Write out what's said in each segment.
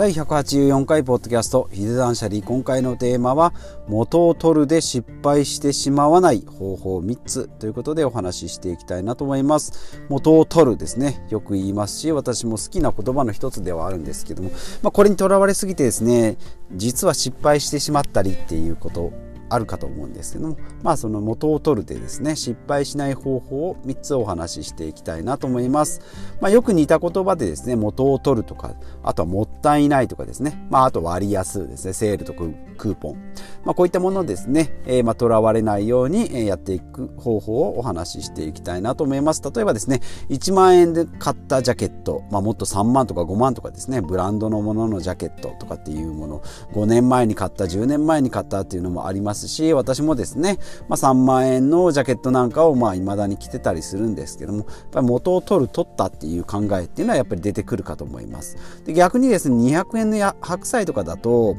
第184回ポッドキャストヒデ断捨離今回のテーマは元を取るで失敗してしまわない方法3つということでお話ししていきたいなと思います。元を取るですね。よく言いますし私も好きな言葉の一つではあるんですけども、まあ、これにとらわれすぎてですね実は失敗してしまったりっていうことあるかと思うんですけどもまあその元を取るでですね失敗しない方法を3つお話ししていきたいなと思います、まあ、よく似た言葉でですね元を取るとかあとはもったいないとかですね。まああと割安ですね。セールとかクーポン、まあ、こういったものですね、えー、ま、とらわれないようにやっていく方法をお話ししていきたいなと思います。例えばですね1万円で買ったジャケット、まあ、もっと3万とか5万とかですね。ブランドのもののジャケットとかっていうもの。5年前に買った10年前に買ったっていうのもありますし私もですね、まあ、3万円のジャケットなんかをまあ未だに着てたりするんですけどもやっぱり元を取る取ったっていう考えっていうのはやっぱり出てくるかと思います。で逆にですね200円の白菜とかだと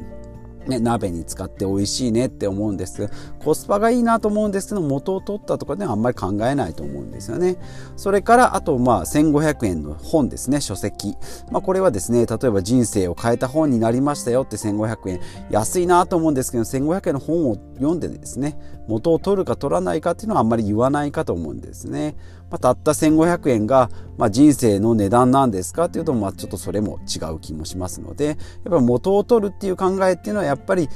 ね、鍋に使って美味しいねって思うんです。コスパがいいなと思うんですけど元を取ったとかではあんまり考えないと思うんですよね。それからあとまあ1500円の本ですね書籍、まあ、これはですね例えば人生を変えた本になりましたよって1500円。安いなと思うんですけど1500円の本を読んでですね元を取るか取らないかっていうのはあんまり言わないかと思うんですね、まあ、たった1500円が、まあ、人生の値段なんですか？っていうと、まあ、ちょっとそれも違う気もしますのでやっぱ元を取るっていう考えっていうのはやっぱり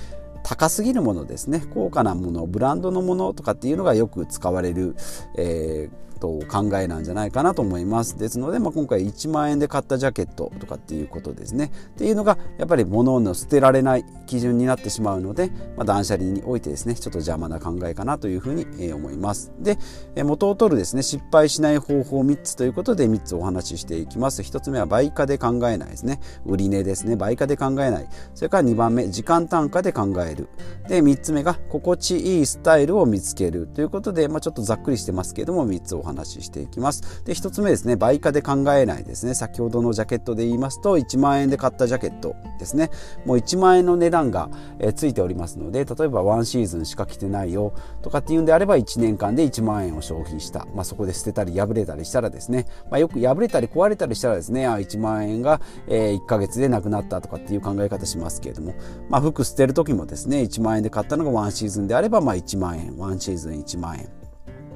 高すぎるものですね。高価なものブランドのものとかっていうのがよく使われる、えーと考えなんじゃないかなと思います。ですので、まあ、今回1万円で買ったジャケットとかっていうことですね。っていうのがやっぱり物の捨てられない基準になってしまうので、まあ、断捨離においてですねちょっと邪魔な考えかなというふうに思います。で元を取るですね失敗しない方法3つということで3つお話ししていきます。1つ目は売価で考えないですね。売値ですね。売価で考えない。それから2番目時間単価で考える。で3つ目が心地いいスタイルを見つけるということで、まあ、ちょっとざっくりしてますけども3つお話ししていきます。で、1つ目ですね、売価で考えないですね。先ほどのジャケットで言いますと、1万円で買ったジャケットですね。もう1万円の値段が、え、ついておりますので、例えば1シーズンしか着てないよとかっていうんであれば、1年間で1万円を消費した。まあ、そこで捨てたり破れたりしたらですね、まあ、よく破れたり壊れたりしたらですね、あ1万円が、え、1ヶ月でなくなったとかっていう考え方しますけれども、まあ、服捨てる時もですね、1万円で買ったのが1シーズンであれば、まあ、1万円、1シーズン1万円。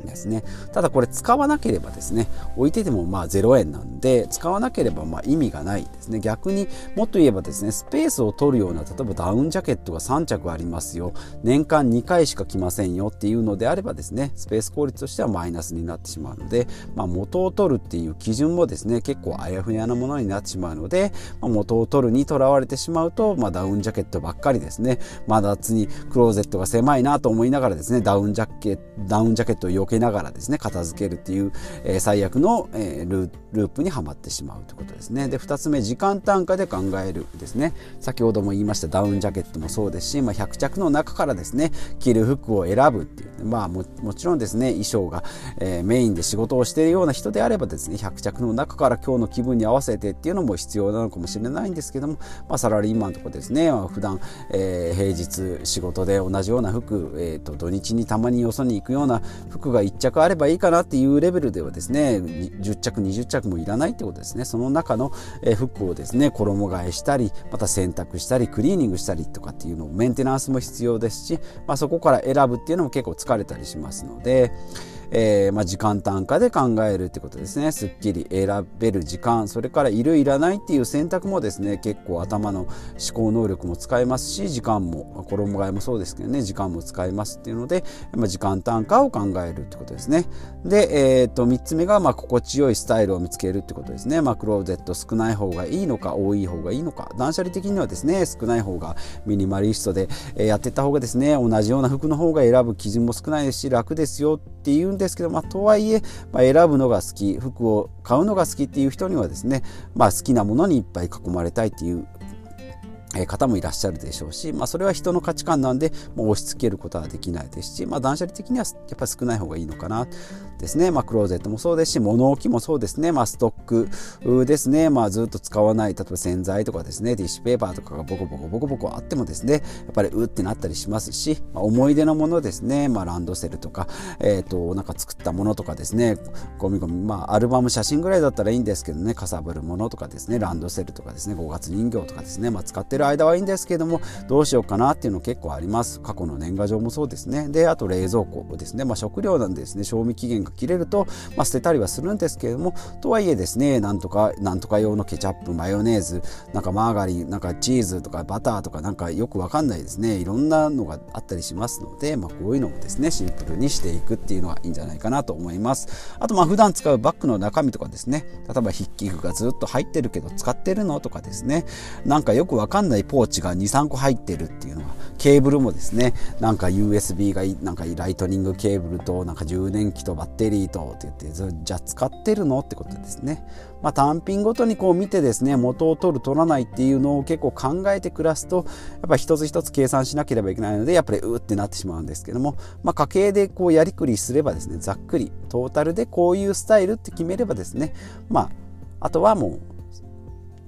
ですね。ただこれ使わなければですね置いててもまあ0円なんで使わなければまあ意味がないですね。逆にもっと言えばですねスペースを取るような例えばダウンジャケットが3着ありますよ。年間2回しか着ませんよっていうのであればですねスペース効率としてはマイナスになってしまうので、まあ、元を取るっていう基準もですね結構あやふやなものになってしまうので、まあ、元を取るにとらわれてしまうと、まあ、ダウンジャケットばっかりですね。まだ夏にクローゼットが狭いなと思いながらですねダウンジャケダウンジャケットを避けながらですね片付けるっていう、えー、最悪の、えー、ルループにはまってしまうということですね。で2つ目時間単価で考えるですね。先ほども言いましたダウンジャケットもそうですし、まあ、100着の中からですね着る服を選ぶっていう。まあももちろんですね衣装が、えー、メインで仕事をしているような人であればですね100着の中から今日の気分に合わせてっていうのも必要なのかもしれないんですけども、まあ、サラリーマンとかですね、まあ、普段、えー、平日仕事で同じような服、えーと、土日にたまによそに行くような服が1着あればいいかなっていうレベルではですね10着20着もいらないってことですね。その中の服をですね衣替えしたりまた洗濯したりクリーニングしたりとかっていうのをメンテナンスも必要ですし、まあ、そこから選ぶっていうのも結構疲れたりしますので、えー、まあ、時間単価で考えるってことですね。すっきり選べる時間。それからいるいらないっていう選択もですね結構頭の思考能力も使えますし時間も衣替えもそうですけどね時間も使えますっていうので、まあ、時間単価を考えるってことですね。で、えー、と3つ目がまあ心地よいスタイルを見つけるってことですね、まあ、クローゼット少ない方がいいのか多い方がいいのか。断捨離的にはですね少ない方がミニマリストでえやってった方がですね同じような服の方が選ぶ基準も少ないですし楽ですよ。ってっていうんですけど、まあ、とはいえ、まあ、選ぶのが好き服を買うのが好きっていう人にはですね、まあ、好きなものにいっぱい囲まれたいっていう方もいらっしゃるでしょうし、まあ、それは人の価値観なんで、もう押し付けることはできないですし、まあ、断捨離的にはやっぱり少ない方がいいのかなですね、まあ、クローゼットもそうですし物置もそうですね、まあ、ストックですね、まあ、ずっと使わない例えば洗剤とかですね。ティッシュペーパーとかがボコボコボコボコあってもですねやっぱりうってなったりしますし、まあ、思い出のものですね、まあ、ランドセルとか、えー、となんか作ったものとかですね。ゴミゴミ、まあ、アルバム写真ぐらいだったらいいんですけどね。かさぶるものとかですね。ランドセルとかですね。5月人形とかですね、まあ、使ってる間はいいんですけどもどうしようかなっていうの結構あります。過去の年賀状もそうですね。であと冷蔵庫ですね、まあ、食料なんでですね。賞味期限が切れると、まあ、捨てたりはするんですけれどもとはいえですねなんとかなんとか用のケチャップマヨネーズなんかマーガリンなんかチーズとかバターとかなんかよくわかんないですね。いろんなのがあったりしますので、まあ、こういうのもですねシンプルにしていくっていうのがいいんじゃないかなと思います。あとまあ普段使うバッグの中身とかですね。例えば筆記具がずっと入ってるけど使ってるのとかですね。なんかよくわかんないポーチが23個入ってるっていうのはケーブルもですねなんか USB がなんかライトニングケーブルとなんか充電器とバッテリーとって言ってじゃあ使ってるのってことですね、まあ、単品ごとにこう見てですね元を取る取らないっていうのを結構考えて暮らすとやっぱ一つ一つ計算しなければいけないのでやっぱりうってなってしまうんですけども、まあ、家計でこうやりくりすればですねざっくりトータルでこういうスタイルって決めればですねまああとはもう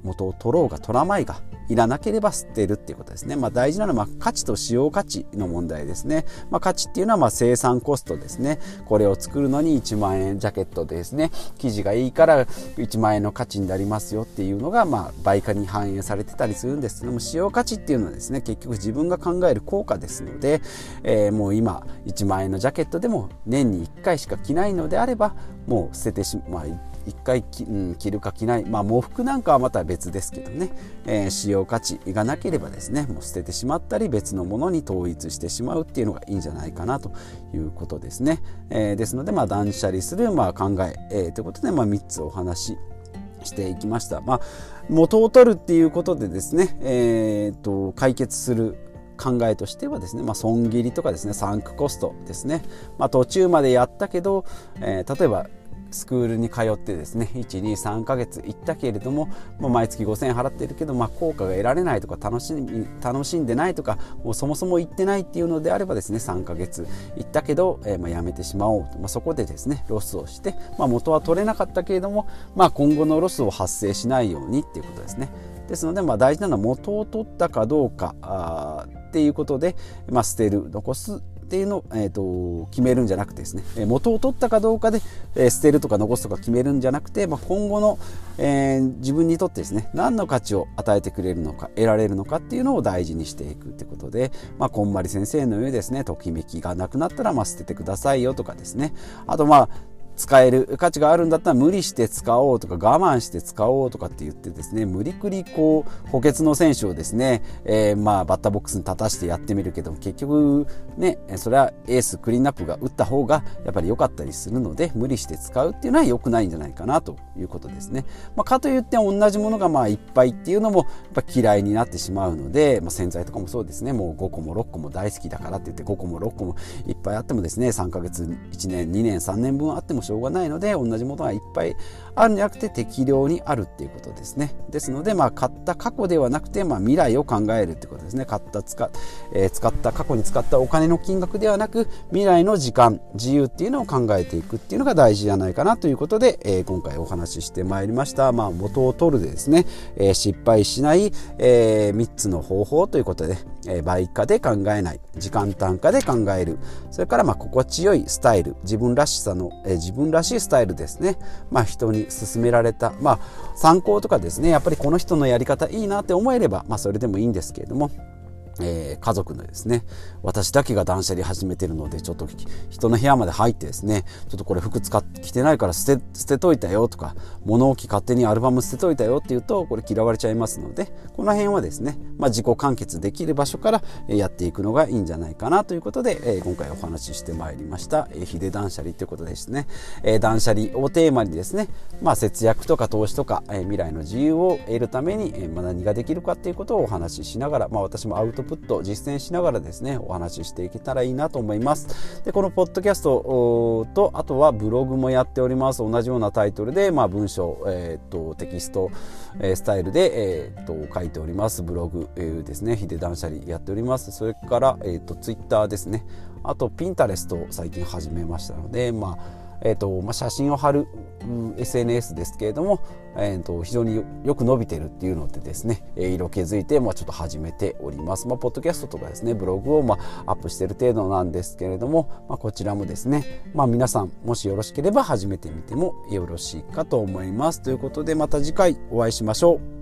元を取ろうが取らないがいらなければ捨てるっていうことですね。まあ、大事なのは価値と使用価値の問題ですね。まあ、価値っていうのはま生産コストですね。これを作るのに1万円ジャケットですね、生地がいいから1万円の価値になりますよっていうのがま倍価に反映されてたりするんですけども、使用価値っていうのはですね、結局自分が考える効果ですので、えー、もう今1万円のジャケットでも年に1回しか着ないのであれば、もう捨ててしまあ1回き、うん、着るか着ない、まあ、喪服なんかはまた別ですけどね、えー、使用価値がなければですねもう捨ててしまったり別のものに統一してしまうっていうのがいいんじゃないかなということですね、えー、ですので、まあ、断捨離する、まあ、考ええー、ということで、まあ、3つお話ししていきました。まあ、元を取るっていうことでですね、えーと、解決する考えとしてはですね、まあ、損切りとかですねサンクコストですね、まあ、途中までやったけど、えー、例えばスクールに通ってですね123ヶ月行ったけれども、まあ、毎月5000円払っているけど、まあ、効果が得られないとか楽し楽しんでないとかもうそもそも行ってないっていうのであればですね3ヶ月行ったけど、えー、まあやめてしまおうと、まあ、そこでですねロスをして、まあ、元は取れなかったけれども、まあ、今後のロスを発生しないようにっていうことですね。ですので、まあ、大事なのは元を取ったかどうかあっていうことで、まあ、捨てる残すっていうのを、えーと、決めるんじゃなくてですね。元を取ったかどうかで、えー、捨てるとか残すとか決めるんじゃなくて、まあ、今後の、えー、自分にとってですね何の価値を与えてくれるのか得られるのかっていうのを大事にしていくってことで、まあ、こんまり先生のようにですねときめきがなくなったらまあ捨ててくださいよとかですね。あとまあ使える価値があるんだったら無理して使おうとか我慢して使おうとかって言ってですね無理くりこう補欠の選手をですね、えー、まあバッターボックスに立たしてやってみるけど結局ねそれはエースクリーンアップが打った方がやっぱり良かったりするので無理して使うっていうのは良くないんじゃないかなということですね。まあ、かといって同じものがまあいっぱいっていうのもやっぱ嫌いになってしまうので、まあ、洗剤とかもそうですねもう5個も6個も大好きだからって言って5個も6個もいっぱいあってもですね3ヶ月1年2年3年分あってもしょうがないので同じものがいっぱいあるんじゃなくて適量にあるっていうことですね。ですのでまあ買った過去ではなくてまあ未来を考えるってことですね。買った使,、えー、使った過去に使ったお金の金額ではなく未来の時間自由っていうのを考えていくっていうのが大事じゃないかなということで、えー、今回お話ししてまいりました。まあ元を取るでですね、えー、失敗しない、えー、3つの方法ということで、えー、倍価で考えない。時間単価で考える。それからまあ心地よいスタイル。自分らしさの、え、自分らしいスタイルですね、まあ、人に勧められた、まあ、参考とかですね。やっぱりこの人のやり方いいなって思えれば、まあ、それでもいいんですけれども。えー、家族のですね私だけが断捨離始めてるのでちょっと人の部屋まで入ってですねちょっとこれ服使ってきてないから捨て捨てといたよとか物置勝手にアルバム捨てといたよって言うとこれ嫌われちゃいますのでこの辺はですね、まあ、自己完結できる場所からやっていくのがいいんじゃないかなということで、えー、今回お話ししてまいりました、えー、秀断捨離ということですね、えー、断捨離をテーマにですね、まあ、節約とか投資とか、えー、未来の自由を得るために、えーまあ、何ができるかっていうことをお話ししながら、まあ、私もアウトトプット実践しながらですねお話ししていけたらいいなと思います。でこのポッドキャストとあとはブログもやっております。同じようなタイトルで、まあ、文章、えーと、テキスト、えー、スタイルで、えーと、書いております。ブログ、えー、ですね。ヒデ断捨離やっております。それから、えーと、とツイッターですね。あとピンタレストを最近始めましたのでまあえーとまあ、写真を貼る SNS ですけれども、えーと、非常によく伸びてるっていうのでですね色気づいて、まあ、ちょっと始めております、まあ、ポッドキャストとかですねブログを、まあ、アップしてる程度なんですけれども、まあ、こちらもですね、まあ、皆さんもしよろしければ始めてみてもよろしいかと思います。ということでまた次回お会いしましょう。